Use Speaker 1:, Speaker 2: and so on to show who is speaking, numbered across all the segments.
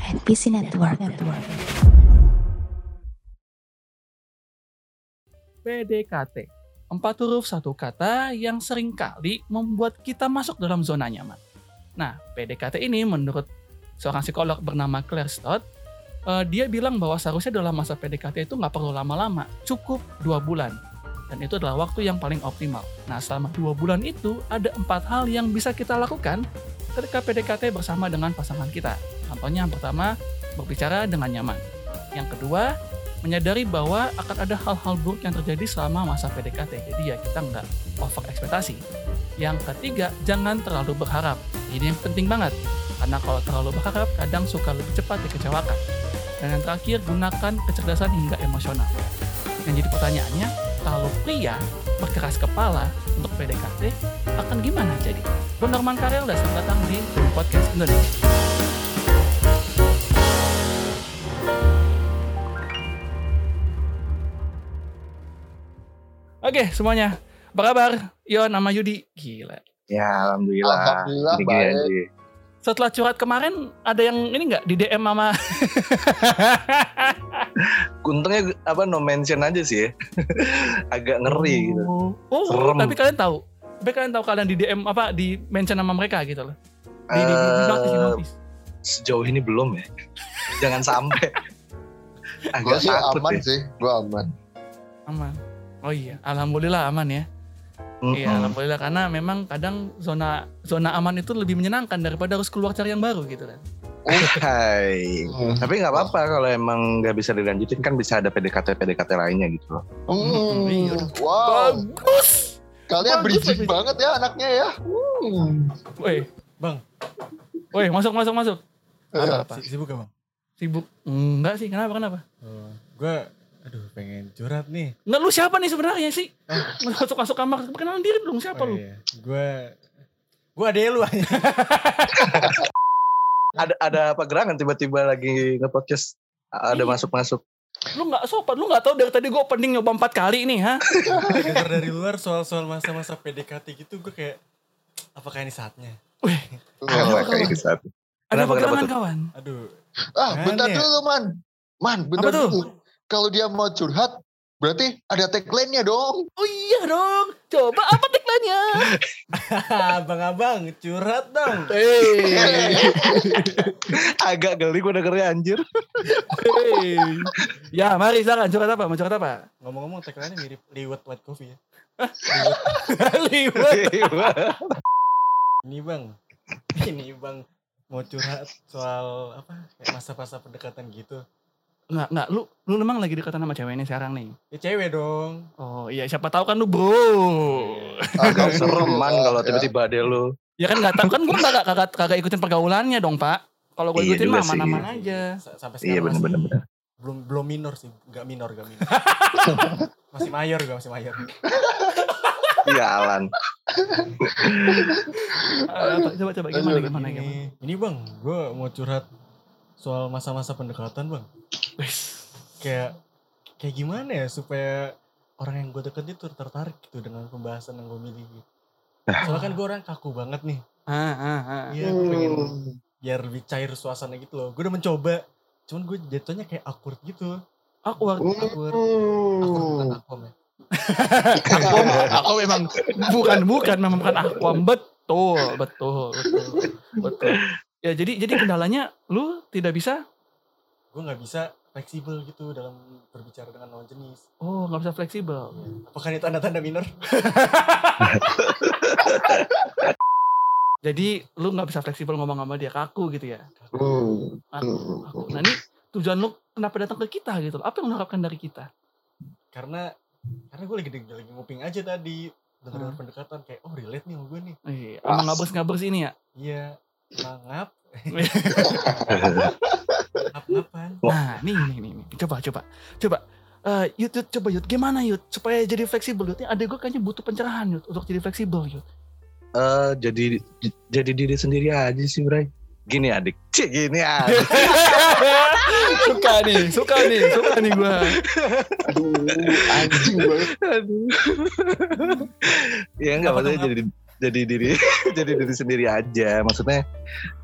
Speaker 1: NPC Network. Network.
Speaker 2: PDKT. Empat huruf satu kata yang sering kali membuat kita masuk dalam zona nyaman. Nah, PDKT ini menurut seorang psikolog bernama Claire Stott, eh, dia bilang bahwa seharusnya dalam masa PDKT itu nggak perlu lama-lama, cukup dua bulan. Dan itu adalah waktu yang paling optimal. Nah, selama dua bulan itu ada empat hal yang bisa kita lakukan ketika PDKT bersama dengan pasangan kita. Contohnya yang pertama, berbicara dengan nyaman. Yang kedua, menyadari bahwa akan ada hal-hal buruk yang terjadi selama masa PDKT. Jadi ya kita nggak over ekspektasi. Yang ketiga, jangan terlalu berharap. Ini yang penting banget. Karena kalau terlalu berharap, kadang suka lebih cepat dikecewakan. Dan yang terakhir, gunakan kecerdasan hingga emosional. Yang jadi pertanyaannya, kalau pria berkeras kepala untuk PDKT, akan gimana jadi? Gue Norman Karel dan datang di Podcast Indonesia. Oke semuanya, apa kabar? Yo, nama Yudi. Gila.
Speaker 3: Ya, alhamdulillah.
Speaker 4: Alhamdulillah, baik.
Speaker 3: aja.
Speaker 2: Setelah curhat kemarin, ada yang ini nggak di DM sama
Speaker 3: Untungnya apa no mention aja sih ya. Agak ngeri gitu.
Speaker 2: Oh, oh,
Speaker 3: Serem.
Speaker 2: tapi kalian tahu. Tapi kalian tahu kalian di DM apa di mention sama mereka gitu loh. Di, di, di, di notice, di notice.
Speaker 3: Sejauh ini belum ya. Jangan sampai.
Speaker 4: Gue
Speaker 3: Agak
Speaker 4: sih
Speaker 3: takut
Speaker 4: aman
Speaker 3: ya.
Speaker 4: sih, gue aman.
Speaker 2: Aman. Oh iya, alhamdulillah aman ya.
Speaker 3: Mm-mm.
Speaker 2: Iya, alhamdulillah karena memang kadang zona zona aman itu lebih menyenangkan daripada harus keluar cari yang baru gitu kan.
Speaker 3: Hai.
Speaker 4: Hmm.
Speaker 3: Tapi nggak apa-apa kalau emang nggak bisa dilanjutin kan bisa ada PDKT PDKT lainnya gitu loh.
Speaker 4: Hmm,
Speaker 2: Iya.
Speaker 4: wow,
Speaker 2: Bagus.
Speaker 4: kalian berisik banget ya anaknya ya. Hmm.
Speaker 2: Woi,
Speaker 5: Bang.
Speaker 2: woi, masuk masuk masuk. Apa, apa?
Speaker 5: Si- Sibuk gak bang?
Speaker 2: Sibuk? Enggak sih, kenapa kenapa?
Speaker 5: Oh, gue, aduh pengen curhat nih.
Speaker 2: Enggak lu siapa nih sebenarnya sih? Masuk masuk kamar, kenalan diri dong siapa lu?
Speaker 5: Iya. Gue, gue ada lu aja.
Speaker 3: Ada ada apa gerangan tiba-tiba lagi nge-podcast ada
Speaker 2: Iya.
Speaker 3: masuk-masuk.
Speaker 2: Lu nggak sopan, lu nggak tahu dari tadi gue opening nyoba empat kali nih, ha?
Speaker 5: Dengar dari luar soal-soal masa-masa PDKT gitu, gue kayak, apakah ini saatnya?
Speaker 3: Ah, kayak gitu saat.
Speaker 2: Ada
Speaker 3: Kenapa, kenapa
Speaker 2: pegangan
Speaker 3: tuh?
Speaker 2: kawan.
Speaker 5: Aduh,
Speaker 4: Ah, bentar dulu man. Man, bentar
Speaker 2: Apa tuh?
Speaker 4: Kalau dia mau curhat, berarti ada tagline-nya dong.
Speaker 2: Oh iya dong, coba apa tagline-nya?
Speaker 5: abang-abang curhat dong.
Speaker 2: Hey,
Speaker 3: Agak geli gue dengernya anjir.
Speaker 2: hey. Ya, mari silakan curhat apa? Mau curhat apa?
Speaker 5: Ngomong-ngomong tagline mirip liwet white coffee ya.
Speaker 2: Liwat.
Speaker 5: Ini bang, ini bang mau curhat soal apa kayak masa-masa pendekatan gitu.
Speaker 2: Enggak, enggak. Lu lu memang lagi dekatan sama cewek ini sekarang nih.
Speaker 5: Ya cewek dong.
Speaker 2: Oh iya, siapa tahu kan lu bro.
Speaker 4: Agak
Speaker 3: Sereman
Speaker 4: ya.
Speaker 3: kalau tiba-tiba ada lu.
Speaker 2: Ya kan nggak tahu kan gue kagak kagak kagak ikutin pergaulannya dong pak. Kalau gue
Speaker 3: Iya
Speaker 2: ikutin mah
Speaker 3: sih.
Speaker 2: aman-aman aja.
Speaker 5: Sa- Sampai
Speaker 3: Iya
Speaker 5: sekarang masih
Speaker 3: bener-bener.
Speaker 5: belum belum minor sih, nggak minor, nggak minor. masih mayor gue, masih mayor.
Speaker 3: Iya Alan.
Speaker 2: Ah? Coba coba gimana gimana gimana.
Speaker 5: Ini, ini bang, gue mau curhat soal masa-masa pendekatan bang.
Speaker 2: Wes.
Speaker 5: Kayak kayak gimana ya supaya orang yang gue deket itu tertarik gitu dengan pembahasan yang gue miliki. Soalnya kan gue orang kaku banget nih.
Speaker 2: Ah ah ah.
Speaker 5: Iya, gue pengen biar lebih cair suasana gitu loh. Gue udah mencoba, cuman gue jatuhnya kayak awkward gitu.
Speaker 2: Awkward.
Speaker 5: Awkward. Awkward bukan
Speaker 4: Hmm.
Speaker 5: akwam ya.
Speaker 2: Aquam, aku memang bukan bukan memang bukan aquam betul betul betul betul. Ya jadi jadi kendalanya lu tidak bisa
Speaker 5: Gue nggak bisa fleksibel gitu dalam berbicara dengan lawan jenis.
Speaker 2: oh nggak bisa fleksibel.
Speaker 5: Apakah ini tanda-tanda minor?
Speaker 2: Jadi lu nggak bisa fleksibel ngomong sama dia kaku gitu ya.
Speaker 4: Hmm.
Speaker 2: Kaku, kaku. Nah ini tujuan lu kenapa datang ke kita gitu? Apa yang lu harapkan dari kita?
Speaker 5: Karena karena gue lagi lagi nguping aja tadi dengar
Speaker 2: Hmm.
Speaker 5: pendekatan kayak oh relate nih sama gue nih.
Speaker 2: Eh, sama ngabers ngabers ini ya.
Speaker 5: Iya, mangap. Ngap-ngapan.
Speaker 2: Nah, nih, nih, nih, nih. Coba, coba, coba. Eh, Yud, Yud, coba Yud, gimana Yud? Supaya jadi fleksibel Yud. Ini adek gue kayaknya butuh pencerahan Yud untuk jadi fleksibel Yud.
Speaker 3: Eh jadi jadi diri sendiri aja sih Bray. Gini adik. Cik gini adik.
Speaker 2: suka nih, suka nih, suka nih gue.
Speaker 4: Aduh, anjing banget.
Speaker 3: Aduh. ya enggak maksudnya jadi jadi diri jadi diri sendiri aja. Maksudnya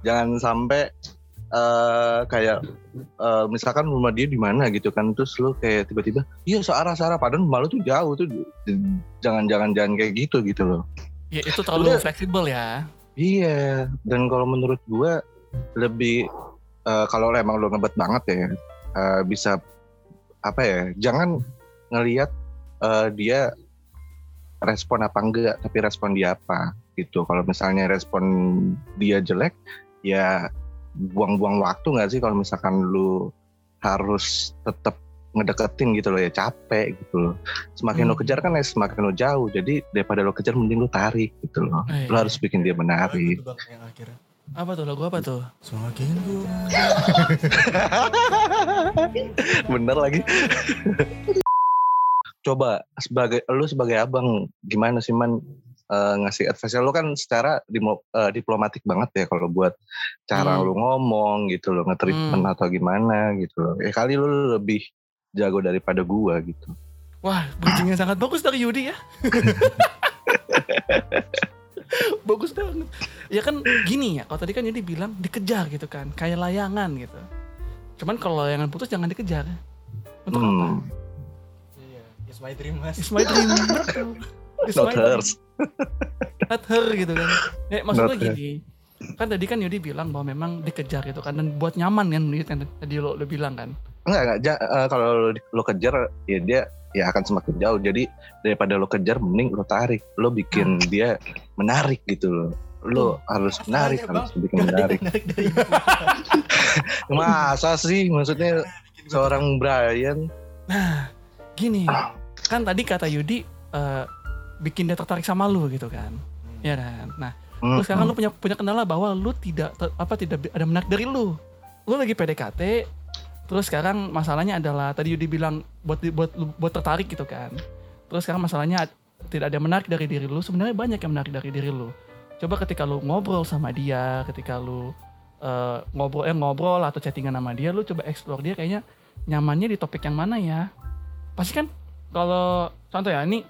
Speaker 3: jangan sampai eh kayak eh, misalkan rumah dia di mana gitu kan terus lu kayak tiba-tiba iya searah searah padahal rumah lu tuh jauh tuh jangan jangan kayak gitu gitu loh
Speaker 2: Ya itu terlalu
Speaker 3: Udah.
Speaker 2: fleksibel ya.
Speaker 3: iya dan kalau menurut gua lebih eh, kalau emang lu ngebet banget ya eh, bisa apa ya jangan ngelihat eh, dia respon apa enggak tapi respon dia apa gitu kalau misalnya respon dia jelek ya buang-buang waktu nggak sih kalau misalkan lu harus tetap ngedeketin gitu loh ya capek gitu loh semakin lo
Speaker 2: Hmm.
Speaker 3: kejar kan ya semakin lo jauh jadi daripada lo kejar mending lo tarik gitu loh
Speaker 2: Eh,
Speaker 3: lo harus bikin dia menarik
Speaker 5: bang yang akhirnya.
Speaker 2: apa tuh lagu apa tuh?
Speaker 5: Semakin gue
Speaker 3: bener lagi coba sebagai lu sebagai abang gimana sih man eh, ngasih advice lu kan secara dimo- eh, diplomatik banget ya kalau buat cara
Speaker 2: Hmm.
Speaker 3: lu ngomong gitu loh nge-treatment
Speaker 2: Hmm.
Speaker 3: atau gimana gitu loh ya kali lu lebih jago daripada gua gitu
Speaker 2: Wah, bridgingnya sangat bagus dari Yudi ya. bagus banget. Ya kan gini ya, kalau tadi kan Yudi bilang dikejar gitu kan, kayak layangan gitu. Cuman kalau layangan putus jangan dikejar. Untuk apa?
Speaker 3: hmm.
Speaker 5: Iya, it's my dream mas.
Speaker 2: It's my dream. It's
Speaker 3: not hers.
Speaker 2: Not her gitu kan. Ya, maksudnya
Speaker 3: Not her.
Speaker 2: gini. Kan tadi kan Yudi bilang bahwa memang dikejar gitu kan dan buat nyaman kan Yudi kan tadi lo, lo bilang kan.
Speaker 3: enggak enggak ja- eh, kalau lo, lo kejar ya dia ya akan semakin jauh. Jadi daripada lo kejar mending lo tarik. Lo bikin dia menarik gitu loh. Lo harus menarik harus bikin menarik.
Speaker 5: yang
Speaker 3: masa sih? Maksudnya seorang Brian.
Speaker 2: Nah, gini. Kan tadi kata Yudi eh, bikin dia tertarik sama lu gitu kan. Ya kan. Nah,
Speaker 3: Hmm,
Speaker 2: Terus sekarang lu punya punya kendala bahwa lu tidak ter- apa tidak ada menarik dari lu. Lu lagi PDKT, terus sekarang masalahnya adalah tadi Yudi bilang buat buat lu- buat tertarik gitu kan. Terus sekarang masalahnya tidak ada menarik dari diri lu. Sebenarnya banyak yang menarik dari diri lu. Coba ketika lu ngobrol sama dia, ketika lu eh, ngobrol eh ngobrol atau chattingan sama dia, lu coba explore dia kayaknya nyamannya di topik yang mana ya. Pasti kan kalau contoh ya ini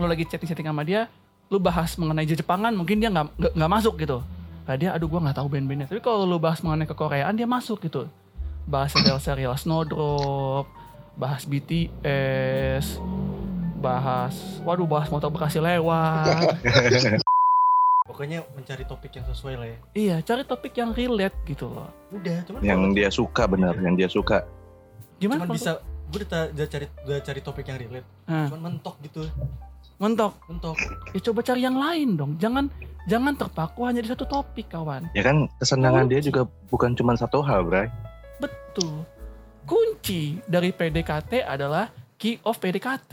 Speaker 2: lu lagi chatting-chatting sama dia, lu bahas mengenai Jepangan mungkin dia nggak nggak- masuk gitu. Nah, dia aduh gua nggak tahu band-bandnya. Tapi kalau lu bahas mengenai kekoreaan dia masuk gitu. Bahas serial-serial Snowdrop, bahas BTS, bahas waduh bahas motor Bekasi lewat.
Speaker 5: Pokoknya mencari topik yang sesuai lah ya.
Speaker 2: iya, cari topik yang relate gitu loh.
Speaker 5: Udah, cuman
Speaker 3: yang dia suka benar yang dia suka
Speaker 2: Gimana
Speaker 5: cuman bisa gue udah, udah cari udah cari topik yang relate.
Speaker 2: Nah,
Speaker 5: Cuman mentok gitu,
Speaker 2: mentok.
Speaker 5: mentok.
Speaker 2: Ya coba cari yang lain dong. Jangan jangan terpaku hanya di satu topik, kawan.
Speaker 3: ya kan kesenangan dia juga bukan cuma satu hal Bray
Speaker 2: Betul. Kunci dari PDKT adalah key of PDKT.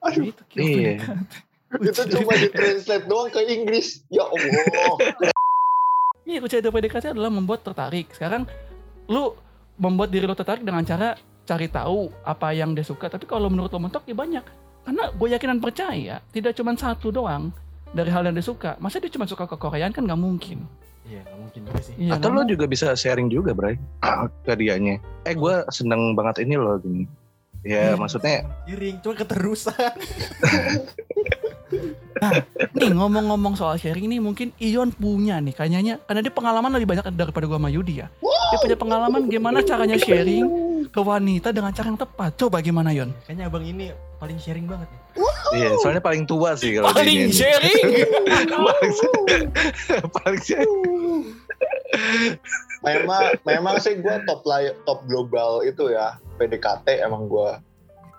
Speaker 4: Aduh,
Speaker 2: Itu key of
Speaker 3: Iya.
Speaker 2: PDKT.
Speaker 4: itu cuma di translate doang ke Inggris. Ya Allah.
Speaker 2: Iya, kunci dari PDKT adalah membuat tertarik. Sekarang lu membuat diri lu tertarik dengan cara cari tahu apa yang dia suka. Tapi kalau menurut lo mentok ya banyak. Karena gue yakin dan percaya tidak cuma satu doang dari hal yang dia suka. Masa dia cuma suka ke Koreaan kan nggak mungkin.
Speaker 5: Iya, nggak mungkin juga sih.
Speaker 2: Iya,
Speaker 3: atau lo juga bisa sharing juga Bray ke dianya eh gue seneng banget ini loh gini ya maksudnya
Speaker 5: Kiring, cuma keterusan.
Speaker 2: Nih ngomong-ngomong soal sharing ini mungkin Ion punya nih kayaknya karena dia pengalaman lebih banyak daripada gua sama Yudi ya. Dia punya pengalaman gimana caranya sharing ke wanita dengan cara yang tepat. Coba gimana Yon?
Speaker 5: Kayaknya abang ini paling sharing banget nih.
Speaker 3: iya soalnya paling tua sih kalau di
Speaker 2: Paling
Speaker 3: ini.
Speaker 2: sharing.
Speaker 3: paling paling
Speaker 4: memang memang sih gue top lay- top global itu ya PDKT emang gue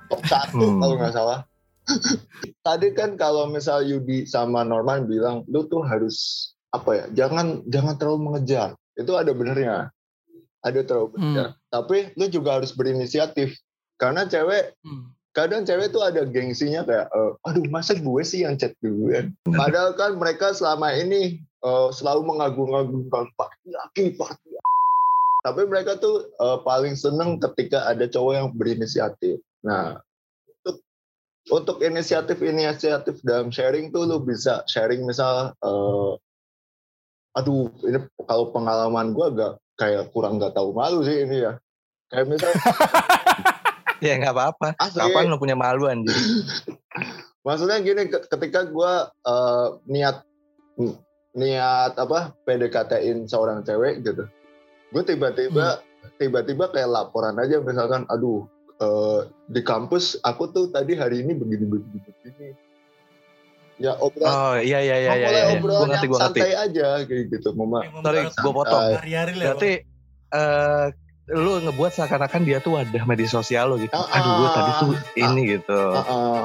Speaker 4: top satu
Speaker 3: Hmm.
Speaker 4: kalau nggak salah tadi kan kalau misal Yudi sama Norman bilang lu tuh harus apa ya jangan jangan terlalu mengejar itu ada benernya ada terlalu mengejar tapi lu juga harus berinisiatif. Karena cewek
Speaker 2: Hmm.
Speaker 4: kadang cewek tuh ada gengsinya kayak eh, aduh masa gue sih yang chat duluan? Padahal kan mereka selama ini eh, selalu mengagung-agungkan pak laki tapi mereka tuh eh, paling seneng ketika ada cowok yang berinisiatif. Nah untuk untuk inisiatif inisiatif dalam sharing tuh lu bisa sharing misal eh, aduh ini kalau pengalaman gue agak kayak kurang nggak tahu malu sih ini ya kayak misal
Speaker 3: ya nggak apa-apa kapan lo punya malu anjir
Speaker 4: maksudnya gini ke- ketika gue niat mm, niat apa PDKT-in seorang cewek gitu. Gue tiba-tiba tiba-tiba kayak laporan aja misalkan, aduh eh, di kampus aku tuh tadi hari ini begini begini begini. Ya obrolan
Speaker 3: Oh iya iya iya iya. iya.
Speaker 4: obrolan
Speaker 3: Gue ngerti
Speaker 4: yang
Speaker 3: ngerti.
Speaker 4: santai aja kayak gitu, Mama.
Speaker 3: Sorry, gue potong.
Speaker 5: Hari-hari lah.
Speaker 3: Berarti eh lu ngebuat seakan-akan dia tuh wadah media sosial lo gitu.
Speaker 4: Ah,
Speaker 3: Aduh gue tadi tuh
Speaker 4: ah.
Speaker 3: ini gitu.
Speaker 4: Heeh.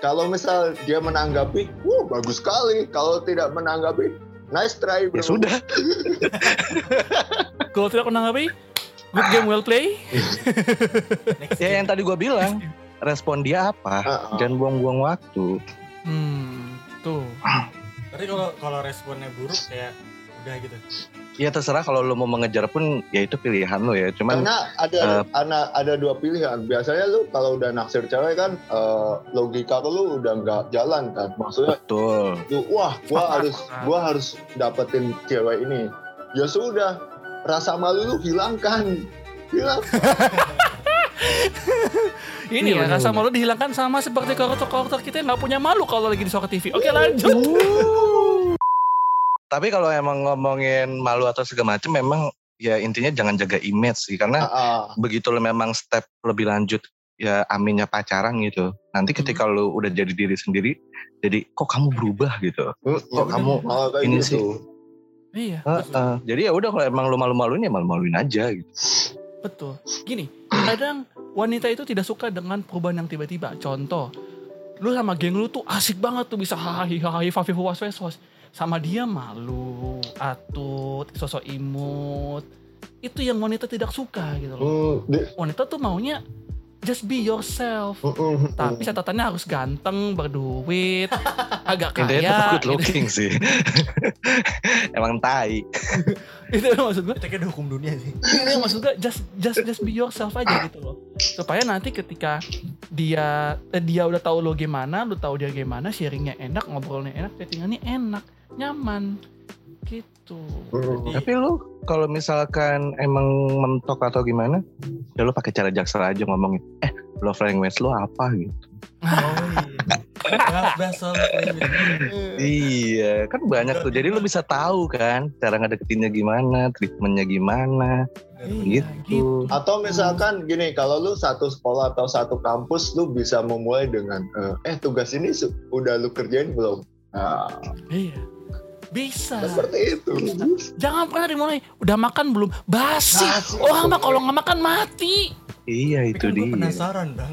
Speaker 4: kalau misal dia menanggapi, wah bagus sekali. Kalau tidak menanggapi, nice try.
Speaker 3: Ya
Speaker 4: bro.
Speaker 3: sudah.
Speaker 2: Kalau tidak menanggapi, good game well play.
Speaker 3: Ya yang tadi gue bilang. Respon dia apa? Jangan buang-buang waktu.
Speaker 2: Hmm, tuh.
Speaker 5: Berarti kalau kalau responnya buruk kayak udah gitu.
Speaker 3: Ya terserah kalau lu mau mengejar pun ya itu pilihan lo ya. Cuman
Speaker 4: Karena ada
Speaker 3: eh,
Speaker 4: ana- ada dua pilihan. Biasanya lu kalau udah naksir cewek kan eh, logika lu udah nggak jalan kan. Maksudnya
Speaker 3: betul.
Speaker 4: lu wah gua harus gua harus dapetin cewek ini. Ya sudah, rasa malu lu hilangkan. Hilang.
Speaker 2: Ini
Speaker 3: Iya,
Speaker 2: ya rasa malu dihilangkan sama seperti karakter-karakter kita yang nggak punya malu kalau lagi di Soka TV. Oke lanjut.
Speaker 3: Tapi kalau emang ngomongin malu atau segala macam memang ya intinya jangan jaga image sih karena
Speaker 4: Heeh.
Speaker 3: begitu lo memang step lebih lanjut ya aminnya pacaran gitu. Nanti ketika lu udah jadi diri sendiri, jadi kok kamu berubah gitu. Kok kamu
Speaker 4: kayak
Speaker 3: ini
Speaker 4: gitu.
Speaker 3: sih?
Speaker 2: Iya.
Speaker 3: Heeh. Jadi ya udah kalau emang lu malu-maluin ya malu-maluin aja gitu.
Speaker 2: Betul. Gini, kadang wanita itu tidak suka dengan perubahan yang tiba-tiba. Contoh, lu sama geng lu tuh asik banget tuh bisa hahi hahi fafi was was sama dia malu, atut, sosok imut. Itu yang wanita tidak suka gitu loh.
Speaker 4: Di-
Speaker 2: Wanita tuh maunya just be yourself.
Speaker 4: mm, mm,
Speaker 2: Tapi catatannya harus ganteng, berduit, agak
Speaker 3: Intinya tuh
Speaker 2: kaya.
Speaker 3: good looking sih. emang tai.
Speaker 2: Itu yang maksud gue.
Speaker 5: Itu kayak hukum dunia sih.
Speaker 2: Ini yang maksud gue just just just be yourself aja gitu loh. Supaya nanti ketika dia eh, dia udah tahu lo gimana, lu tahu dia gimana, sharingnya enak, ngobrolnya enak, chattingannya enak, nyaman. Gitu.
Speaker 4: Mm.
Speaker 3: Tapi lu kalau misalkan emang mentok atau gimana, ya lu pakai cara jaksel aja ngomongin, eh love language lu apa gitu.
Speaker 5: Oh iya.
Speaker 3: Iya, kan banyak tuh. Jadi lu bisa tahu kan cara ngedeketinnya gimana, treatmentnya gimana,
Speaker 2: Iya,
Speaker 3: gitu.
Speaker 4: Atau misalkan gini, kalau lu satu sekolah atau satu kampus, lu bisa memulai dengan, eh, eh tugas ini udah lu kerjain belum? Nah,
Speaker 2: Iya. Bisa.
Speaker 4: seperti itu.
Speaker 2: Jangan pernah dimulai. Udah makan belum? Basi.
Speaker 4: Basi.
Speaker 2: Orang mah kalau nggak makan mati.
Speaker 3: Iya
Speaker 5: Tapi
Speaker 3: itu
Speaker 5: kan gue
Speaker 3: dia.
Speaker 5: penasaran bang.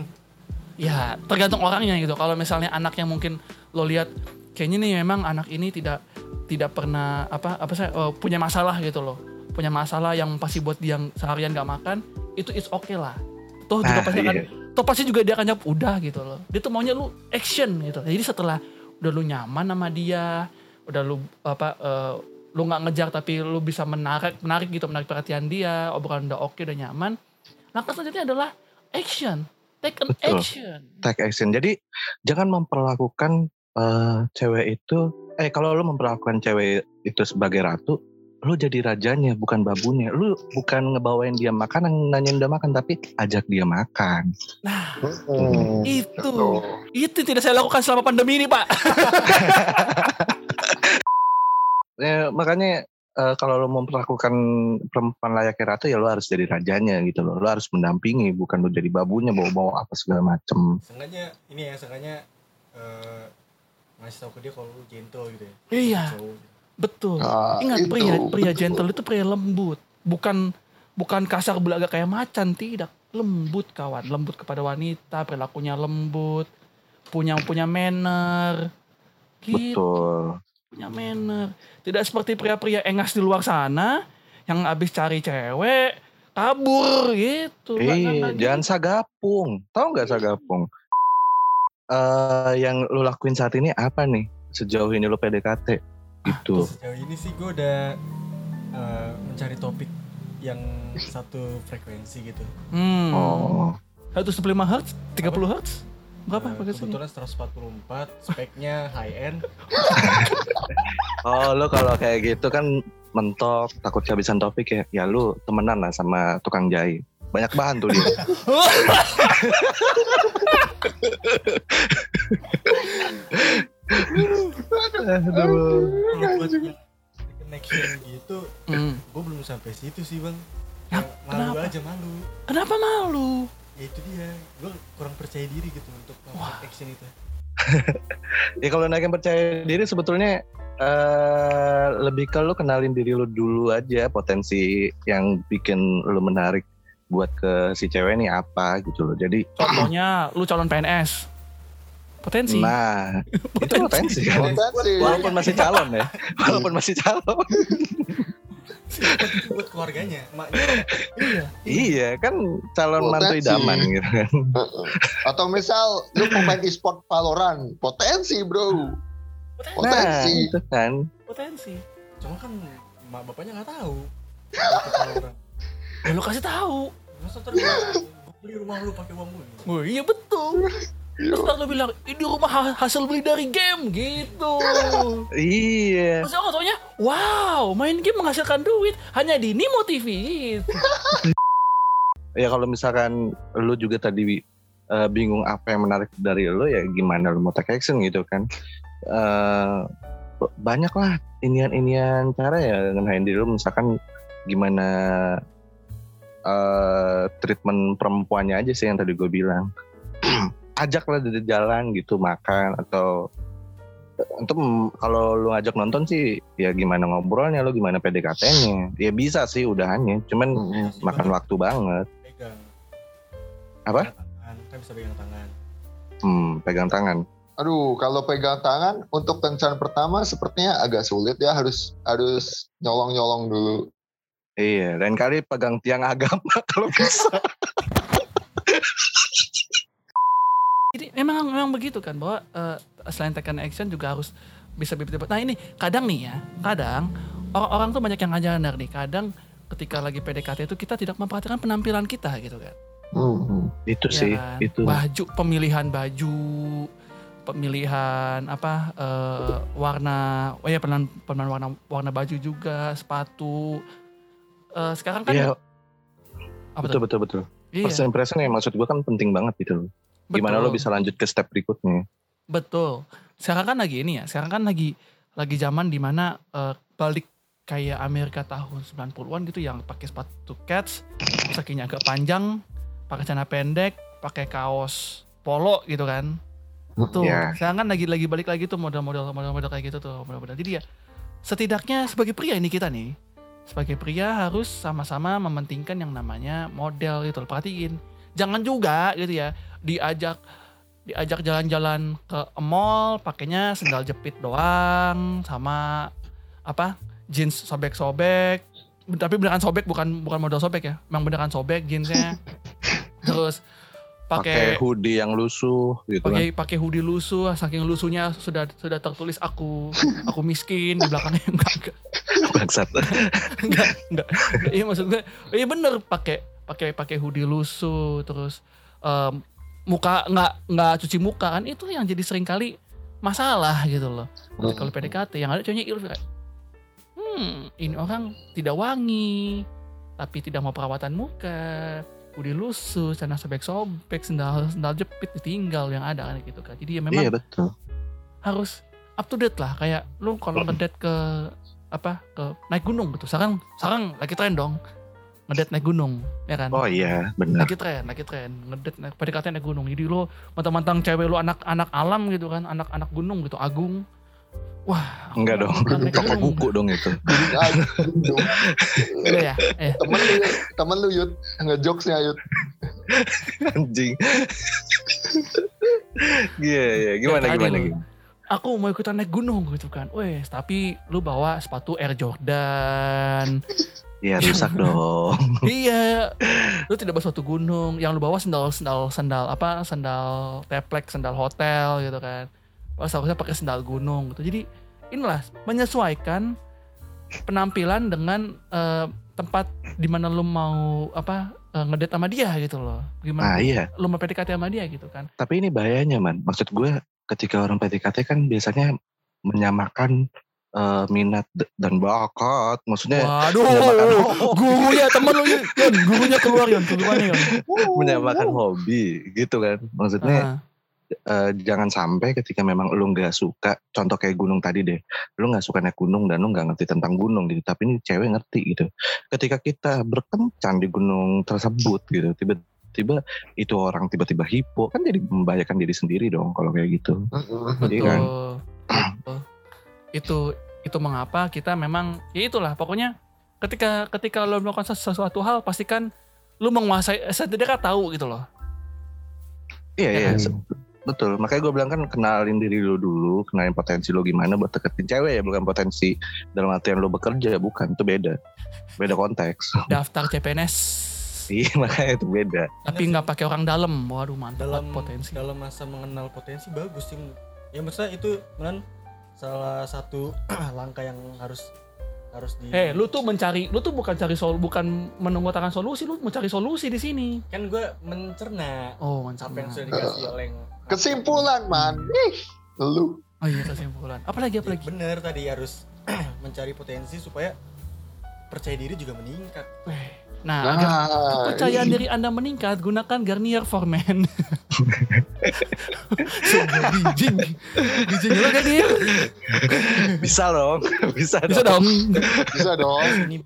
Speaker 2: Ya, tergantung orangnya gitu. Kalau misalnya anak yang mungkin lo lihat kayaknya nih memang anak ini tidak tidak pernah apa apa saya eh, punya masalah gitu loh. Punya masalah yang pasti buat dia yang seharian gak makan, itu it's okay lah. Toh juga
Speaker 3: Nah,
Speaker 2: pasti akan
Speaker 3: iya.
Speaker 2: toh pasti juga dia akan jawab udah gitu loh. Dia tuh maunya lu action gitu. Jadi setelah udah lu nyaman sama dia, udah lu apa eh, lu nggak ngejar tapi lu bisa menarik menarik gitu menarik perhatian dia, obrolan udah oke udah nyaman. Langkah selanjutnya adalah action. Take an
Speaker 3: Betul.
Speaker 2: action.
Speaker 3: Take action. Jadi jangan memperlakukan eh, cewek itu, eh kalau lu memperlakukan cewek itu sebagai ratu, lu jadi rajanya bukan babunya. Lu bukan ngebawain dia makanan, nanyain dia makan, tapi ajak dia makan.
Speaker 2: Nah,
Speaker 4: Hmm.
Speaker 2: itu itu tidak saya lakukan selama pandemi ini, Pak.
Speaker 3: Ya, makanya eh, kalau lu memperlakukan perempuan layaknya ratu ya lu harus jadi rajanya gitu loh. Lu harus mendampingi, bukan lu jadi babunya bawa-bawa apa segala macem.
Speaker 5: Sengaja ini ya sengaja eh, ngasih tau ke dia kalau lu gentle gitu ya.
Speaker 2: Iya.
Speaker 5: Cowok gitu.
Speaker 2: Betul.
Speaker 4: Ah,
Speaker 2: Ingat
Speaker 4: itu,
Speaker 2: pria pria
Speaker 4: betul.
Speaker 2: gentle itu pria lembut, bukan bukan kasar belaga kayak macan, tidak. Lembut kawan, lembut kepada wanita, perilakunya lembut, punya punya manner. Gitu,
Speaker 3: Betul.
Speaker 2: Punya manner. Tidak seperti pria-pria engas di luar sana yang habis cari cewek kabur gitu.
Speaker 3: Iya,
Speaker 2: nggak
Speaker 3: jangan sagapung. Tahu nggak sagapung? Eh, yang lu lakuin saat ini apa nih? Sejauh ini lu PDKT gitu.
Speaker 5: Sejauh ini sih gue udah eh, mencari topik yang satu frekuensi gitu.
Speaker 2: Hmm.
Speaker 3: Oh,
Speaker 2: 115 Hz, 30 Hz? Berapa
Speaker 5: Eh,
Speaker 2: frekuensinya?
Speaker 5: kebetulan 144, speknya high end.
Speaker 3: oh lu kalau kayak gitu kan mentok, takut kehabisan topik ya. Ya lu temenan lah sama tukang jahit. Banyak bahan tuh dia. Aduh.
Speaker 5: Action gitu
Speaker 2: Hmm.
Speaker 5: gue belum sampai situ sih bang
Speaker 2: Ya,
Speaker 5: malu
Speaker 2: kenapa?
Speaker 5: aja malu
Speaker 2: Kenapa malu?
Speaker 5: Ya itu dia gue kurang percaya diri gitu untuk melakukan action itu
Speaker 3: Ya kalau naikin percaya diri sebetulnya eh lebih ke lu kenalin diri lu dulu aja potensi yang bikin lu menarik buat ke si cewek ini apa gitu loh. Jadi
Speaker 2: Contohnya lu calon PNS. Potensi.
Speaker 3: nah itu potensi kan.
Speaker 4: Potensi.
Speaker 3: Walaupun masih calon ya. Walaupun masih calon.
Speaker 5: Itu buat keluarganya maknya
Speaker 2: Iya.
Speaker 3: iya kan calon mantu
Speaker 4: Potensi.
Speaker 3: idaman gitu kan.
Speaker 4: Atau misal lu pemain e-sport Valorant, potensi bro.
Speaker 3: Nah
Speaker 4: Potensi.
Speaker 3: itu kan.
Speaker 2: Potensi.
Speaker 5: cuma kan mak bapaknya nggak tahu
Speaker 2: Ya lu kasih tahu.
Speaker 5: masa gua beli rumah lu pakai uang gue
Speaker 2: Oh iya betul. Terus ntar lu bilang, ini rumah ha- hasil beli dari game gitu.
Speaker 3: Iya.
Speaker 2: Terus orang taunya, wow main game menghasilkan duit. Hanya di Nimo TV gitu.
Speaker 3: Ya kalau misalkan lu juga tadi eh, bingung apa yang menarik dari lu ya gimana lu mau take action gitu kan. Eh banyak lah inian-inian cara ya ngenain diri lu misalkan gimana eh treatment perempuannya aja sih yang tadi gue bilang. Ajaklah dari jalan gitu makan atau untuk kalau lu ngajak nonton sih ya gimana ngobrolnya lu gimana PDKT-nya ya bisa sih udahannya cuman makan waktu banget
Speaker 5: pegang
Speaker 3: Apa?
Speaker 5: Tangan, kan bisa pegang tangan
Speaker 3: Hmm, pegang tangan.
Speaker 4: Aduh, kalau pegang tangan untuk kencan pertama sepertinya agak sulit ya harus harus nyolong-nyolong dulu.
Speaker 3: Iya, dan kali pegang tiang agama kalau bisa.
Speaker 2: Jadi memang memang begitu kan bahwa eh, selain tekan action juga harus bisa bibit Nah ini kadang nih ya, kadang orang-orang tuh banyak yang nyadar nih. Kadang ketika lagi PDKT itu kita tidak memperhatikan penampilan kita gitu kan.
Speaker 4: Hmm.
Speaker 3: Itu
Speaker 2: Ya
Speaker 3: sih,
Speaker 2: kan?
Speaker 3: itu.
Speaker 2: Baju, pemilihan baju, pemilihan apa eh, warna, oh ya pemilihan, pemilihan warna warna baju juga, sepatu. Eh, sekarang kan
Speaker 3: Iya,
Speaker 2: apa
Speaker 3: betul
Speaker 2: tuh?
Speaker 3: betul betul.
Speaker 2: Iya,
Speaker 3: First impression yang maksud gua kan penting banget gitu loh. Gimana lo
Speaker 2: betul.
Speaker 3: bisa lanjut ke step berikutnya?
Speaker 2: Betul. Sekarang kan lagi ini ya, sekarang kan lagi lagi zaman di mana eh, balik kayak Amerika tahun 90-an gitu yang pakai sepatu cats, kakinya agak panjang, pakai celana pendek, pakai kaos polo gitu kan. Tuh,
Speaker 3: Ya.
Speaker 2: sekarang kan lagi lagi balik lagi tuh model-model model-model kayak gitu tuh, model-model. Jadi ya setidaknya sebagai pria ini kita nih, sebagai pria harus sama-sama mementingkan yang namanya model gitu loh. Perhatiin. Jangan juga gitu ya diajak diajak jalan-jalan ke mall pakainya sendal jepit doang sama apa jeans sobek-sobek. Tapi beneran sobek bukan bukan model sobek ya. Memang beneran sobek jeansnya. Terus
Speaker 3: Pakai
Speaker 2: pakai
Speaker 3: hoodie yang lusuh gitu kan.
Speaker 2: pakai pakai hoodie lusuh saking lusuhnya sudah sudah tertulis aku aku miskin di belakangnya enggak enggak.
Speaker 3: Bangsat.
Speaker 2: enggak enggak. Iya maksud gue iya bener pakai pakai pakai hoodie lusuh terus em, muka nggak nggak cuci muka kan itu yang jadi sering kali masalah gitu loh.
Speaker 4: Hmm.
Speaker 2: kalau PDKT yang ada cowoknya ilfil kayak hmm ini orang tidak wangi tapi tidak mau perawatan muka hoodie lusuh celana sobek-sobek sendal sendal jepit ditinggal yang ada kan gitu kan. Jadi ya memang
Speaker 3: Iya betul.
Speaker 2: harus up to date lah kayak lu kalau ngedate ke apa ke naik gunung gitu. Sekarang sekarang lagi tren dong ngedate naik gunung ya kan
Speaker 3: Oh iya, benar.
Speaker 2: lagi tren lagi tren ngedate naik PDKT naik gunung jadi lu mantang-mantang cewek lu anak-anak alam gitu kan anak-anak gunung gitu agung wah
Speaker 3: Enggak dong.
Speaker 2: naik
Speaker 3: Toko buku dong itu.
Speaker 4: Ya.
Speaker 2: Udah ya eh
Speaker 4: temen lu, temen lu Yud, ngejokesnya Yud.
Speaker 3: Anjing. Iya, iya. Gimana
Speaker 2: tadi
Speaker 3: gimana gimana?
Speaker 2: aku mau ikutan naik gunung gitu kan wes tapi lu bawa sepatu Air Jordan
Speaker 3: Iya rusak dong.
Speaker 2: iya lu tidak bawa sepatu gunung yang lu bawa sendal sendal sendal apa sendal teplek sendal hotel gitu kan Wah, seharusnya pakai sendal gunung gitu jadi inilah menyesuaikan penampilan dengan eh, tempat di mana lu mau apa eh, ngedate sama dia gitu loh
Speaker 3: Ah
Speaker 2: gimana
Speaker 3: iya.
Speaker 2: lu mau PDKT sama dia gitu kan
Speaker 3: Tapi ini bahayanya man. Maksud gue ketika orang PDKT kan biasanya menyamakan eh, minat dan bakat. Maksudnya
Speaker 2: waduh
Speaker 3: menyamakan
Speaker 2: gurunya temen lu Yon gurunya keluar Yon keluarnya Yon
Speaker 3: menyamakan hobi gitu kan. Maksudnya
Speaker 2: Ah,
Speaker 3: eh, jangan sampai ketika memang lu nggak suka contoh kayak gunung tadi deh lu nggak suka naik gunung dan lu nggak ngerti tentang gunung gitu tapi ini cewek ngerti gitu ketika kita berkencan di gunung tersebut gitu tiba-tiba itu orang tiba-tiba hipo kan jadi membahayakan diri sendiri dong kalau kayak gitu
Speaker 4: Mm-mm.
Speaker 3: Iya
Speaker 2: Betul.
Speaker 3: kan?
Speaker 2: Itu itu mengapa kita memang ya itulah pokoknya ketika ketika lo melakukan sesu- sesuatu hal pastikan lu menguasai setidaknya tahu gitu loh.
Speaker 3: iya
Speaker 2: Ya
Speaker 3: iya
Speaker 4: kan?
Speaker 3: se- betul makanya gue bilang kan kenalin diri lu dulu kenalin potensi lu gimana buat deketin cewek ya bukan potensi dalam artian lu bekerja bukan itu beda beda konteks
Speaker 2: Daftar CPNS
Speaker 3: iya makanya itu beda
Speaker 2: tapi nggak pakai orang dalam. Waduh mantap
Speaker 5: dalam
Speaker 2: potensi.
Speaker 5: dalam masa mengenal potensi bagus sih ya maksudnya itu kan salah satu langkah yang harus harus di
Speaker 2: Eh, lu tuh mencari, lu tuh bukan cari sol, bukan menengutkan solusi, lu mencari solusi di sini.
Speaker 5: kan gue mencerna
Speaker 2: Oh, mantap.
Speaker 5: apa yang sudah dikasih oleh yang
Speaker 4: Kesimpulan man, ih, lu
Speaker 2: Oh iya kesimpulan. Apalagi apalagi.
Speaker 5: bener tadi harus mencari potensi supaya percaya diri juga meningkat
Speaker 2: Weh. Nah, agar
Speaker 4: Nah,
Speaker 2: kepercayaan diri Anda meningkat, gunakan Garnier for Men. Bijing. Bijing lo Garnier.
Speaker 3: bisa dong bisa,
Speaker 2: Bisa dong.
Speaker 4: bisa dong.
Speaker 5: ini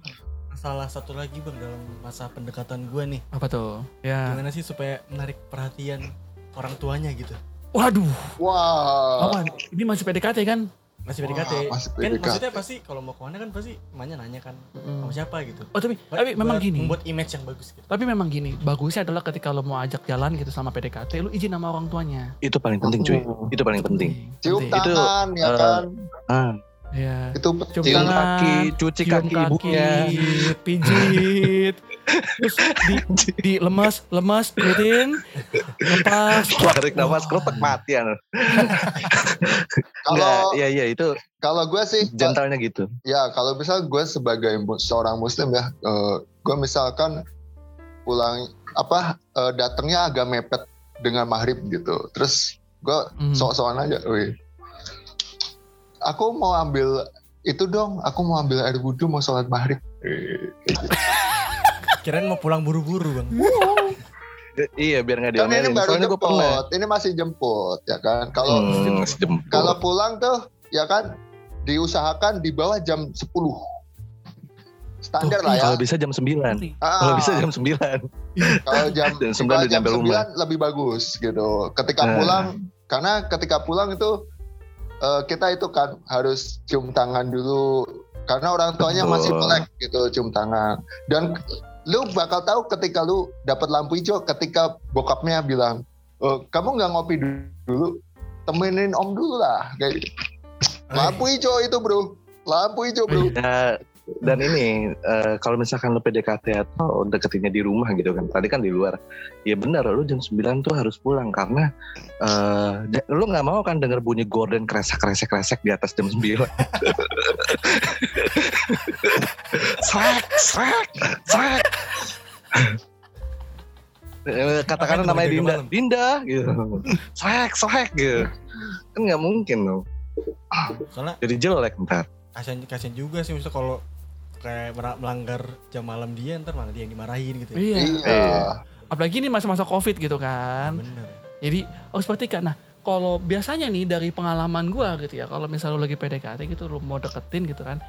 Speaker 5: salah satu lagi bang dalam masa pendekatan gue nih
Speaker 2: Apa tuh? Ya.
Speaker 5: gimana sih supaya menarik perhatian orang tuanya gitu
Speaker 2: Waduh.
Speaker 4: Wah.
Speaker 2: Awan, ini masih PDKT kan?
Speaker 5: Masih
Speaker 4: Wah,
Speaker 5: PDKT
Speaker 4: masih
Speaker 5: kan
Speaker 4: PDKT.
Speaker 5: maksudnya pasti kalau mau ke mana kan pasti emaknya nanya kan sama siapa gitu
Speaker 2: Oh tapi, tapi
Speaker 5: Buat-
Speaker 2: memang
Speaker 5: buat
Speaker 2: gini.
Speaker 5: membuat image yang bagus gitu
Speaker 2: Tapi memang gini, bagusnya adalah ketika lo mau ajak jalan gitu sama PDKT, lu izin sama orang tuanya.
Speaker 3: itu paling penting cuy itu paling penting
Speaker 4: Cium
Speaker 2: Penting.
Speaker 3: Itu,
Speaker 4: tangan ya
Speaker 3: eh,
Speaker 4: kan.
Speaker 3: ah,
Speaker 2: Iya.
Speaker 4: Itu
Speaker 2: Cium tangan,
Speaker 3: kaki cuci
Speaker 2: Cium
Speaker 3: kaki ibunya
Speaker 2: pijit, terus di, di lemas, lemas, rutin, lepas.
Speaker 3: tarik nafas kerotak mati ya
Speaker 4: Kalau
Speaker 3: iya iya itu
Speaker 4: kalau gue sih,
Speaker 3: gentlenya gitu
Speaker 4: ya kalau misal gue sebagai seorang muslim ya, eh, gue misalkan pulang apa eh, datangnya agak mepet dengan maghrib gitu, terus gue
Speaker 2: Hmm.
Speaker 4: sok-sokan aja, wih. Aku mau ambil itu dong, aku mau ambil air wudhu mau sholat maghrib.
Speaker 5: Kirain mau pulang buru-buru bang
Speaker 3: iya biar nggak
Speaker 4: Kan ini
Speaker 3: diomelin
Speaker 4: baru
Speaker 3: soalnya
Speaker 4: jemput, ini masih jemput ya kan. Kalau
Speaker 3: Hmm,
Speaker 4: kalau pulang tuh ya kan diusahakan di bawah jam 10. Standar lah ya.
Speaker 3: kalau bisa jam 9
Speaker 4: Ah,
Speaker 3: kalau bisa jam 9
Speaker 4: kalau jam
Speaker 3: Jam
Speaker 4: di
Speaker 3: 9
Speaker 4: bawah
Speaker 3: udah
Speaker 4: jam
Speaker 3: nyampe rumah.
Speaker 4: 9 lebih bagus gitu. Ketika
Speaker 3: Nah.
Speaker 4: pulang karena ketika pulang itu eh, kita itu kan harus cium tangan dulu karena orang tuanya
Speaker 3: Betul.
Speaker 4: masih melek gitu cium tangan. Dan lu bakal tahu ketika lu dapat lampu hijau ketika bokapnya bilang, "Eh, "Kamu nggak ngopi dulu? Temenin om dulu lah." Kayak gitu. Lampu hijau itu, Bro. Lampu hijau, Bro.
Speaker 3: Ya, dan ini eh, kalau misalkan lu PDKT atau deketinnya di rumah gitu kan tadi kan di luar ya benar lu jam 9 tuh harus pulang karena ja- lu nggak mau kan denger bunyi gorden kresek kresek kresek di atas jam 9 srek srek srek Eh, katakanlah namanya Dinda
Speaker 5: malam?
Speaker 3: Dinda gitu srek srek gitu kan nggak mungkin loh
Speaker 5: soalnya
Speaker 3: jadi jelek ntar
Speaker 5: kasian kasian juga sih maksudnya kalau kayak melanggar jam malam dia ntar malah dia yang dimarahin gitu ya.
Speaker 2: Iya.
Speaker 4: Iya.
Speaker 2: Apalagi ini masa-masa covid gitu kan.
Speaker 5: bener
Speaker 2: Jadi harus perhatikan. Nah, kalau biasanya nih dari pengalaman gua gitu ya, kalau misalnya lu lagi PDKT gitu, lu mau deketin gitu kan.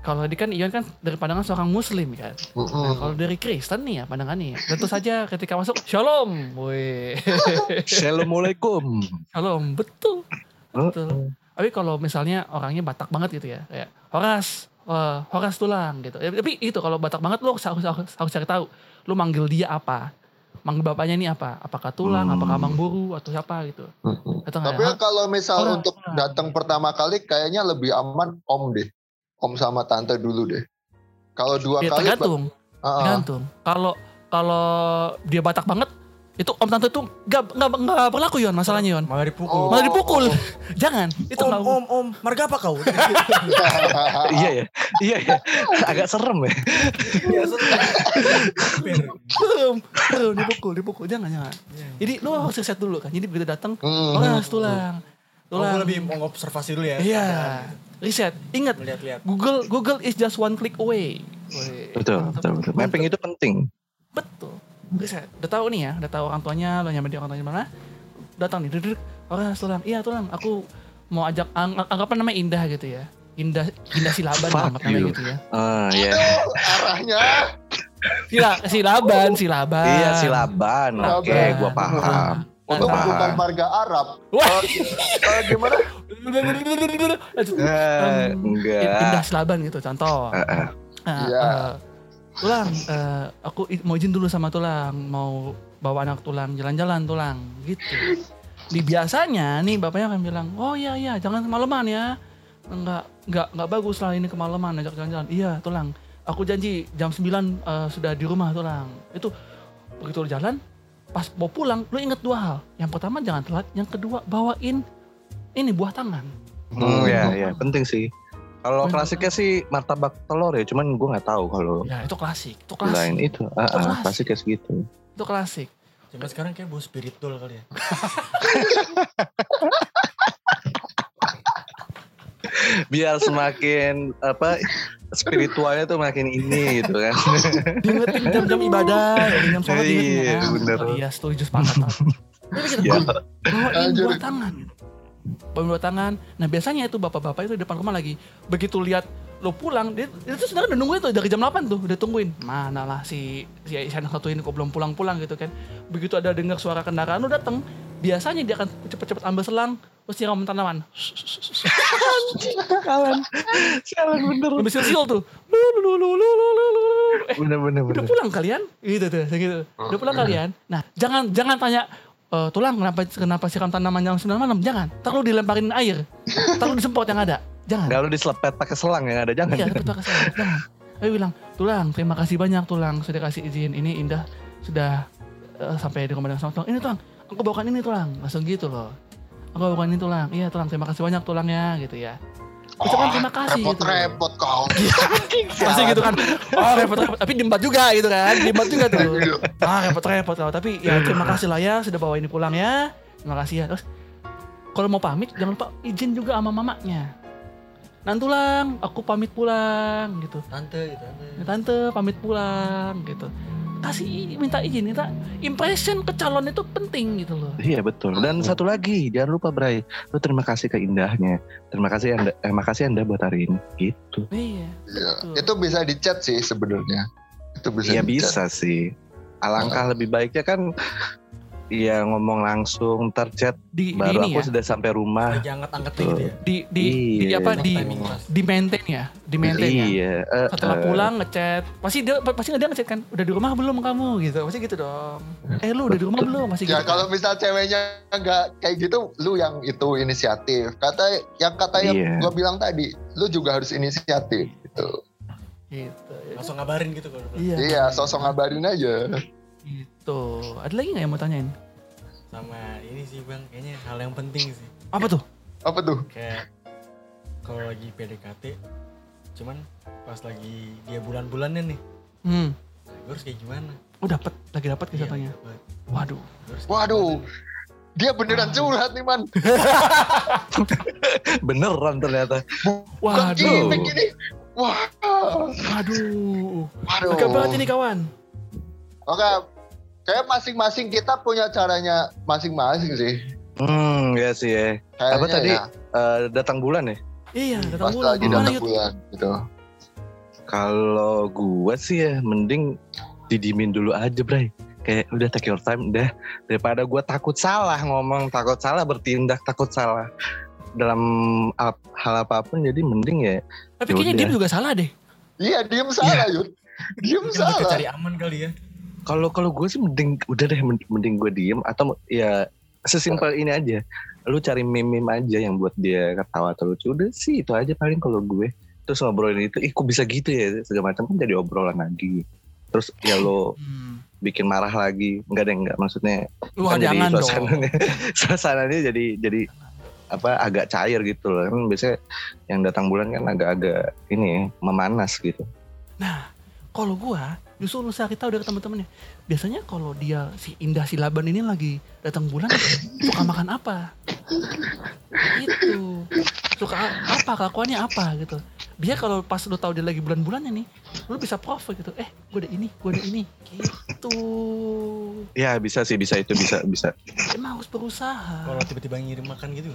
Speaker 2: Kalau tadi kan Ion kan dari pandangan seorang muslim kan. Nah,
Speaker 4: Mm-mm.
Speaker 2: kalau dari Kristen nih ya pandangannya. ya, Tentu saja ketika masuk shalom. Woi.
Speaker 3: Assalamualaikum
Speaker 2: shalom, betul.
Speaker 3: Oh,
Speaker 2: Betul. Tapi kalau misalnya orangnya Batak banget gitu ya, kayak Horas, eh, Horas tulang gitu. Ya, tapi itu kalau Batak banget lu harus, harus, harus, harus cari tahu. Lu manggil dia apa? Manggil bapaknya ini apa? Apakah tulang,
Speaker 3: Hmm.
Speaker 2: apakah Mang Buru atau siapa gitu.
Speaker 4: Mm-mm.
Speaker 2: Atau nggak
Speaker 4: Tapi
Speaker 2: ya?
Speaker 4: kalau misal
Speaker 2: Orang-
Speaker 4: untuk datang pertama kali kayaknya lebih aman om deh. Om sama tante dulu deh. Kalau dua
Speaker 2: Ya,
Speaker 4: kali
Speaker 2: tergantung,
Speaker 4: Ah, ah.
Speaker 2: tergantung. Kalau kalau dia Batak banget, itu om tante tuh nggak nggak nggak berlaku Yon masalahnya Yon.
Speaker 5: malah dipukul
Speaker 4: Oh.
Speaker 2: Malah dipukul. Jangan, itu
Speaker 5: om om om marga apa kau
Speaker 3: iya ya iya ya agak serem ya
Speaker 5: biasa
Speaker 2: belum, belum dipukul, dipukul. Jangan, jangan. Jadi lu harus riset dulu kan. Jadi begitu datang,
Speaker 4: Hmm.
Speaker 2: Horas tulang.
Speaker 5: Oh,
Speaker 2: Tulang.
Speaker 5: gue lebih mau observasi dulu ya
Speaker 2: Iya, riset. Ingat,
Speaker 5: lihat-lihat
Speaker 2: Google Google is just one click away.
Speaker 3: Betul betul betul mapping itu penting
Speaker 2: Betul. Riset. Udah tahu nih ya, udah tahu orang tuanya, lo nyampe di orang tuanya mana. datang nih duduk orang tulang iya tulang aku mau ajak ang anggapan namanya Indah gitu ya Indah Indah Silaban
Speaker 3: Fuck
Speaker 2: anggap namanya
Speaker 3: you.
Speaker 2: gitu ya
Speaker 3: Ah, ya.
Speaker 4: Aduh, arahnya
Speaker 2: Sila, Silaban Silaban
Speaker 3: Iya, silaban. Oke,
Speaker 4: Silaban.
Speaker 3: gua paham.
Speaker 4: Untuk bukan marga Arab.
Speaker 2: Wah.
Speaker 4: Eh, gimana?
Speaker 3: Eh, enggak.
Speaker 2: Indah Silaban gitu contoh. Nah,
Speaker 4: Iya.
Speaker 2: eh, tulang, eh, aku mau izin dulu sama tulang, mau bawa anak tulang jalan-jalan tulang, gitu. Di biasanya nih bapaknya akan bilang, oh iya iya jangan kemalaman ya, nggak nggak nggak bagus lah ini kemalaman ajak jalan-jalan. Iya tulang, aku janji jam 9 eh, sudah di rumah tulang. Itu begitu jalan, pas mau pulang, lu inget dua hal. Yang pertama jangan telat, yang kedua bawain ini buah tangan.
Speaker 3: Hmm, ya, ya, penting sih. Kalau klasiknya sih martabak telur ya, cuman gua nggak tahu kalau
Speaker 2: Ya itu klasik, itu
Speaker 3: lain
Speaker 2: klasik,
Speaker 3: itu. Ah,
Speaker 2: Itu
Speaker 3: ah,
Speaker 2: klasik.
Speaker 3: klasiknya segitu.
Speaker 2: itu klasik.
Speaker 5: Cuma sekarang kayak bau spiritual kali ya.
Speaker 3: Biar semakin apa spiritualnya tuh makin ini gitu kan.
Speaker 2: diingetin jam-jam ibadah, jam sholat
Speaker 3: Iya,
Speaker 2: diingetin. Ah,
Speaker 3: bener.
Speaker 2: Iya, setuju sepakat. Gitu,
Speaker 3: Ya.
Speaker 2: bawain buah tangan. Bawain buah tangan. Nah biasanya itu bapak-bapak itu di depan rumah lagi. Begitu lihat lo pulang, dia, dia tuh sebenarnya udah nungguin tuh dari jam 8 tuh, udah tungguin. Mana lah si si anak satu ini kok belum pulang-pulang gitu kan. Begitu ada dengar suara kendaraan lo datang, biasanya dia akan cepet-cepet ambil selang, terus nyiram tanaman.
Speaker 3: Sialan, sialan bener.
Speaker 2: Ambil sil tuh. Lu, lu, lu, lu, lu, lu, lu, lu. Eh,
Speaker 3: Bener bener
Speaker 2: udah
Speaker 3: bener.
Speaker 2: pulang kalian? Gitu tuh gitu. Udah pulang kalian? Nah jangan jangan tanya "Eh, tulang kenapa kenapa siram tanaman jam 9 malam? Jangan. Tak lu dilemparin air. Tak lu disemprot yang ada. Jangan.
Speaker 3: Lu diselepet pakai selang yang ada. Jangan.
Speaker 2: iya betul kesal jangan. Ayo bilang tulang terima kasih banyak tulang. Sudah kasih izin. Ini indah. Sudah eh, sampai di rumah dengan sama tulang. Ini tulang aku bawakan ini tulang. Langsung gitu loh aku bawakan ini tulang iya tulang terima kasih banyak tulangnya gitu ya ucapkan terima kasih gitu.
Speaker 4: Repot-repot kau.
Speaker 2: Pasti gitu kan. Oh repot-repot. Tapi diembat juga gitu kan. Diembat juga tuh.
Speaker 4: Iya.
Speaker 2: Ah repot-repot. tau. Tapi ya terima kasih lah ya sudah bawa ini pulang ya. Terima kasih ya. Terus kalau mau pamit jangan lupa izin juga sama mamanya. Nantulang, aku pamit pulang gitu.
Speaker 5: Tante gitu. Tante.
Speaker 2: Tante pamit pulang gitu. Kasih minta izin, minta impression ke calon itu penting gitu loh.
Speaker 3: Iya betul. Dan satu lagi, jangan lupa Bray, lu terima kasih ke indahnya. Terima kasih anda, eh, makasih anda buat hari ini. Gitu.
Speaker 2: Iya.
Speaker 4: Iya.
Speaker 2: Betul.
Speaker 4: Itu bisa dicat sih sebenarnya. Itu bisa.
Speaker 3: Iya bisa sih. Alangkah lebih baiknya kan, ya ngomong langsung terchat
Speaker 2: Di, di
Speaker 3: baru
Speaker 2: ini
Speaker 3: aku
Speaker 2: ya.
Speaker 3: sudah sampai rumah.
Speaker 5: Lagi angkat-angkat gitu ya.
Speaker 2: Di di, di
Speaker 3: Iya.
Speaker 2: apa di
Speaker 5: Timing pas.
Speaker 2: di maintain ya, di maintain ya.
Speaker 3: Iya. eh,
Speaker 2: setelah
Speaker 3: eh.
Speaker 2: pulang ngechat pasti dia pasti dia ngechat kan udah di rumah belum kamu gitu pasti gitu dong eh lu udah di rumah belum masih
Speaker 4: Ya
Speaker 2: gitu
Speaker 4: kalau misal ceweknya nggak kayak gitu, lu yang itu inisiatif. Kata yang kata yang
Speaker 3: Iya.
Speaker 4: gua bilang tadi, lu juga harus inisiatif gitu.
Speaker 2: gitu
Speaker 5: Langsung ngabarin gitu kalau.
Speaker 2: iya
Speaker 4: Iya, sosok ngabarin aja.
Speaker 2: Gitu ada lagi nggak yang mau tanyain
Speaker 5: Sama ini sih bang, kayaknya hal yang penting sih.
Speaker 2: apa tuh
Speaker 4: Apa tuh?
Speaker 5: Kayak kalau lagi PDKT, cuman pas lagi dia bulan-bulannya nih,
Speaker 2: hmm
Speaker 5: nah, gue harus kayak gimana?
Speaker 2: oh dapat lagi dapat
Speaker 5: Iya,
Speaker 2: katanya
Speaker 5: dapet.
Speaker 2: waduh
Speaker 4: Waduh,
Speaker 5: gimana?
Speaker 4: dia beneran curhat nih man.
Speaker 3: Beneran ternyata.
Speaker 2: Waduh
Speaker 4: ini. Wah,
Speaker 2: waduh
Speaker 4: waduh.
Speaker 2: Lega banget ini kawan
Speaker 4: Oke, kayak masing-masing kita punya caranya masing-masing sih.
Speaker 3: Hmm, ya sih ya.
Speaker 4: Kayaknya
Speaker 3: Apa tadi?
Speaker 4: ya,
Speaker 3: Eh, datang bulan ya?
Speaker 2: iya datang
Speaker 4: pas
Speaker 2: bulan
Speaker 4: lagi datang bulan gitu.
Speaker 3: Kalau gua sih ya mending didimin dulu aja, Bray. Kayak udah take your time udah daripada gua takut salah ngomong, takut salah bertindak, takut salah dalam ap- hal apa pun jadi mending ya
Speaker 2: tapi kayaknya dia juga salah deh
Speaker 4: Iya, diem salah Yud. Diem salah.
Speaker 5: cari aman kali ya.
Speaker 3: Kalau kalau gue sih mending udah deh mending, mending gue diem atau ya sesimpel ini aja. Lu cari meme-meme aja yang buat dia ketawa atau lucu udah sih itu aja paling kalau gue. Terus ngobrolin itu ih kok bisa gitu ya segala macam kan jadi obrolan lagi. Terus ya lo
Speaker 2: hmm.
Speaker 3: bikin marah lagi. Enggak deh enggak maksudnya
Speaker 2: wah
Speaker 3: kan jadi
Speaker 2: jangan dong.
Speaker 3: suasananya suasananya jadi jadi apa agak cair gitu loh. Kan biasanya yang datang bulan kan agak-agak ini ya, memanas gitu.
Speaker 2: Kalau gua justru lu cari tahu dari teman-temannya biasanya kalau dia si Indah Silaban ini lagi datang bulan suka makan apa itu suka apa kelakuannya apa gitu biar kalau pas lu tahu dia lagi bulan-bulannya nih lu bisa profil gitu eh gua ada ini gua ada ini gitu itu.
Speaker 3: Ya bisa sih, bisa itu bisa bisa.
Speaker 2: Emang harus berusaha.
Speaker 5: Kalau tiba-tiba ngirim makan gitu.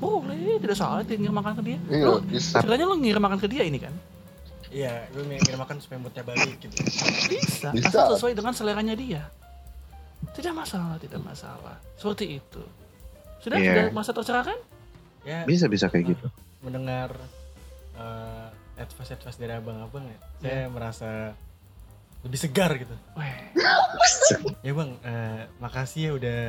Speaker 2: Boleh, tidak salah dia ngirim makan ke dia.
Speaker 4: Iya,
Speaker 2: Lu
Speaker 4: bisa.
Speaker 2: ceritanya lu ngirim makan ke dia ini kan?
Speaker 5: Iya, gue ngirim makan supaya moodnya balik gitu.
Speaker 2: Bisa,
Speaker 4: Bisa.
Speaker 2: asal sesuai dengan seleranya dia. Tidak masalah, tidak masalah. Seperti itu. Sudah,
Speaker 3: Iya.
Speaker 2: sudah masa tercerahkan?
Speaker 5: Ya,
Speaker 3: Bisa bisa kayak gitu.
Speaker 5: mendengar eh, advice-advice dari abang-abang ya, saya merasa lebih segar gitu.
Speaker 2: Weh,
Speaker 5: Ya bang, eh, makasih ya udah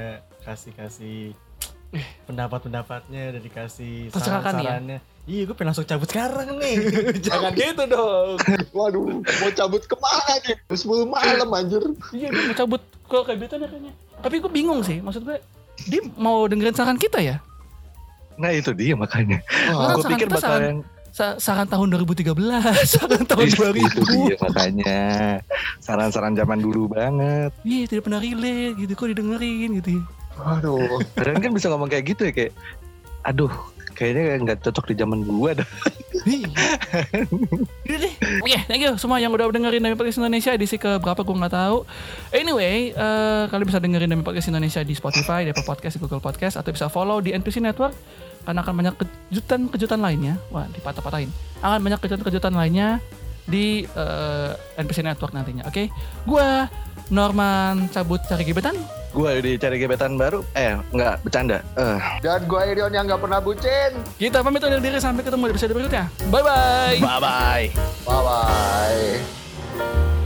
Speaker 5: pendapat-pendapatnya, udah dikasih
Speaker 2: ya?
Speaker 5: saran-sarannya. Iya, gue pengen langsung cabut sekarang nih.
Speaker 2: jangan gitu dong.
Speaker 4: Waduh, mau cabut ke mana nih? 10 malam anjir.
Speaker 2: Iya, dia mau cabut ke kebetulan kayaknya. Tapi gue bingung sih, maksud gue, dia mau dengerin saran kita ya?
Speaker 3: Nah itu dia makanya.
Speaker 2: Nah,
Speaker 3: Gue
Speaker 2: saran
Speaker 3: pikir bakalan
Speaker 2: saran, sa- saran tahun 2013, saran tahun
Speaker 3: itu
Speaker 2: 2000.
Speaker 3: dia makanya. Saran-saran zaman dulu banget.
Speaker 2: Iya, tidak pernah relate gitu, kok didengerin gitu.
Speaker 4: Waduh.
Speaker 3: Kalian kan bisa ngomong kayak gitu ya kayak, aduh kayaknya nggak cocok di zaman gua dah.
Speaker 2: Iya. Udah deh. Oke, thank you semua yang udah dengerin Demi Podcast Indonesia edisi ke berapa gue nggak tahu. Anyway, eh, kalian bisa dengerin Demi Podcast Indonesia di Spotify, di Apple Podcast, di Google Podcast, atau bisa follow di NPC Network karena akan banyak kejutan-kejutan lainnya. Wah, dipatah-patahin. Akan banyak kejutan-kejutan lainnya di eh, NPC Network nantinya. Oke, gua Norman cabut cari gebetan.
Speaker 3: Gue dicari gebetan baru, eh enggak, bercanda. Uh.
Speaker 4: Dan gue Irion yang gak pernah bucin.
Speaker 2: Kita pamit undur diri sampai ketemu di episode berikutnya. Bye bye.
Speaker 3: Bye bye.
Speaker 4: Bye bye.